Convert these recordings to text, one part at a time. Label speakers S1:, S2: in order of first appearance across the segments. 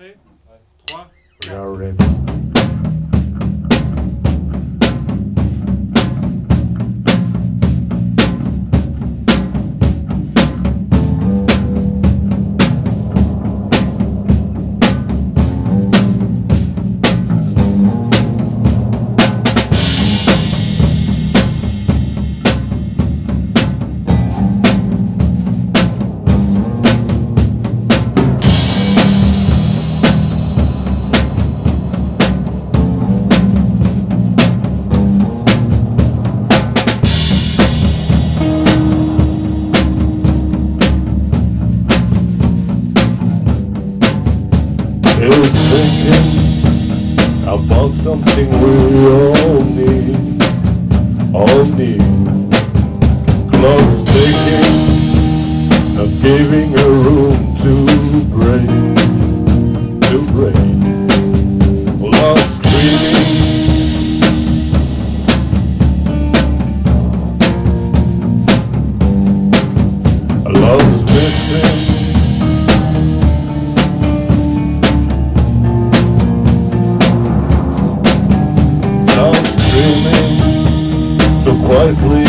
S1: êtes prêts 3,
S2: thinking about something we all need, all need. Clocks ticking, not giving a room to breathe, so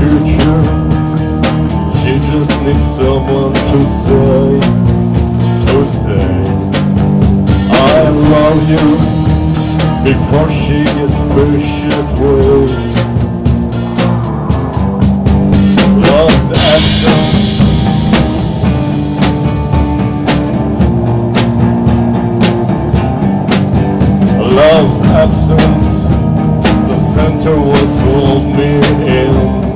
S2: future. She just needs someone to say, to say, I love you before she gets pushed away. Love's absence. Love's absence the center what pulled me in.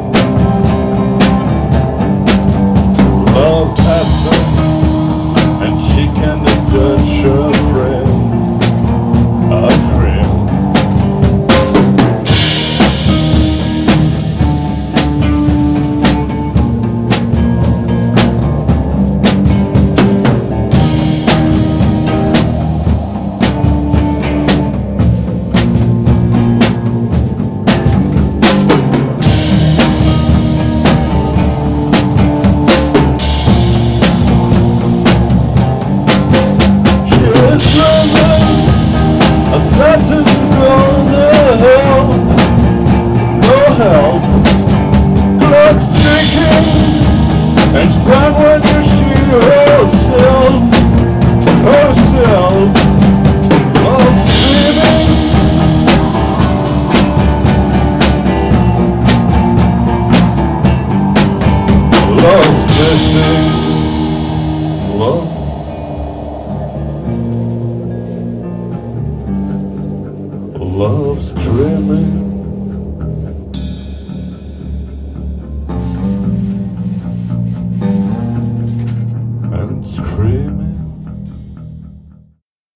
S2: When you see herself, herself. Love's screaming. Love's missing. Love. Love's dreaming.